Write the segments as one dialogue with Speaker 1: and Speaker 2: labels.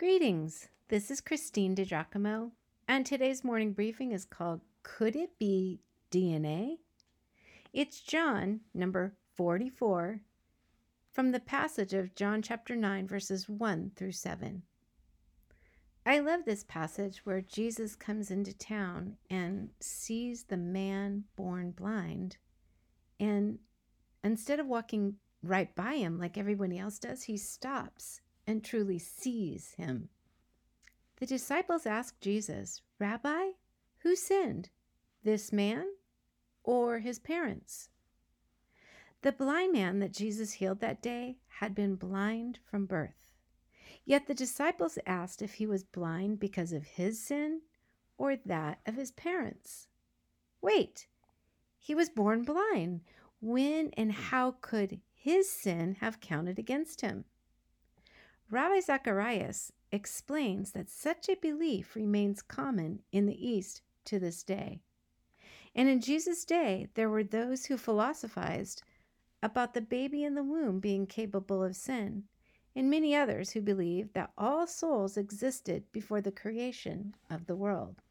Speaker 1: Greetings. This is Christine DiGiacomo, and today's morning briefing is called Could It Be DNA? It's John number 44 from the passage of John chapter 9, verses 1 through 7. I love this passage where Jesus comes into town and sees the man born blind. And instead of walking right by him like everybody else does, he stops and truly sees him. The disciples ask Jesus, Rabbi, who sinned, this man or his parents? The blind man that Jesus healed that day had been blind from birth. Yet the disciples asked if he was blind because of his sin or that of his parents. Wait, he was born blind. When and how could his sin have counted against him? Ravi Zacharias explains that such a belief remains common in the East to this day. And in Jesus' day, there were those who philosophized about the baby in the womb being capable of sin, and many others who believed that all souls existed before the creation of the world.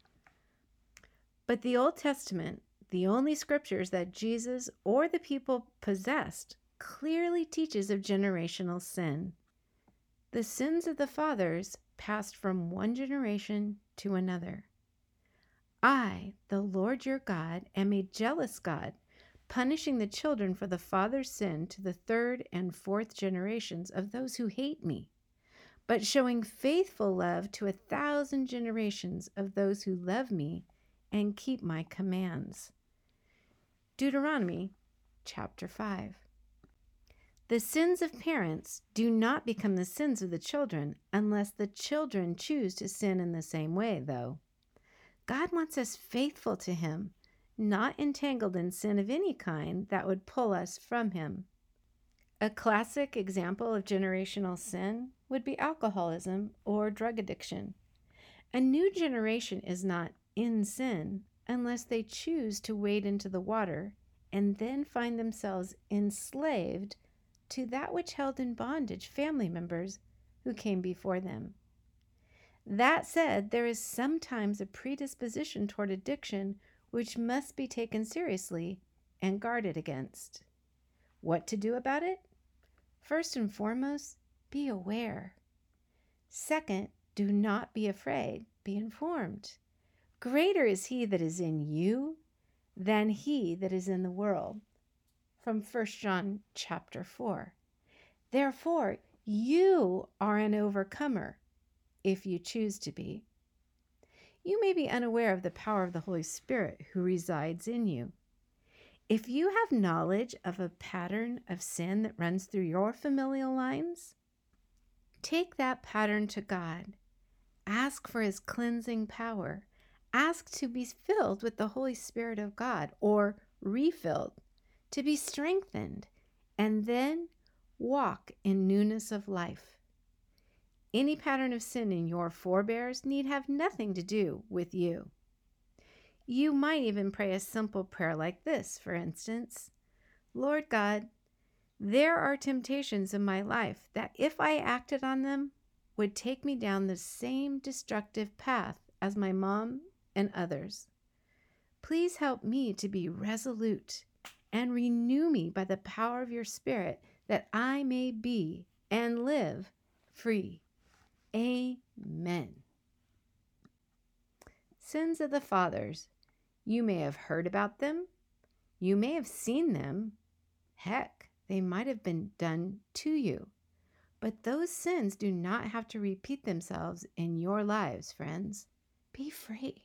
Speaker 1: But the Old Testament, the only scriptures that Jesus or the people possessed, clearly teaches of generational sin. The sins of the fathers passed from one generation to another. I, the Lord your God, am a jealous God, punishing the children for the father's sin to the third and fourth generations of those who hate me, but showing faithful love to a thousand generations of those who love me and keep my commands. Deuteronomy chapter 5. The sins of parents do not become the sins of the children unless the children choose to sin in the same way, though. God wants us faithful to Him, not entangled in sin of any kind that would pull us from Him. A classic example of generational sin would be alcoholism or drug addiction. A new generation is not in sin unless they choose to wade into the water and then find themselves enslaved to that which held in bondage family members who came before them. That said, there is sometimes a predisposition toward addiction which must be taken seriously and guarded against. What to do about it? First and foremost, be aware. Second, do not be afraid, be informed. Greater is he that is in you than he that is in the world from 1 John chapter 4. Therefore, you are an overcomer if you choose to be. You may be unaware of the power of the Holy Spirit who resides in you. If you have knowledge of a pattern of sin that runs through your familial lines, take that pattern to God. Ask for his cleansing power. Ask to be filled with the Holy Spirit of God or refilled to be strengthened, and then walk in newness of life. Any pattern of sin in your forebears need have nothing to do with you. You might even pray a simple prayer like this, for instance Lord God, there are temptations in my life that, if I acted on them, would take me down the same destructive path as my mom and others. Please help me to be resolute and renew me by the power of your Spirit, that I may be and live free. Amen. Sins of the fathers. You may have heard about them. You may have seen them. Heck, they might have been done to you. But those sins do not have to repeat themselves in your lives, friends. Be free.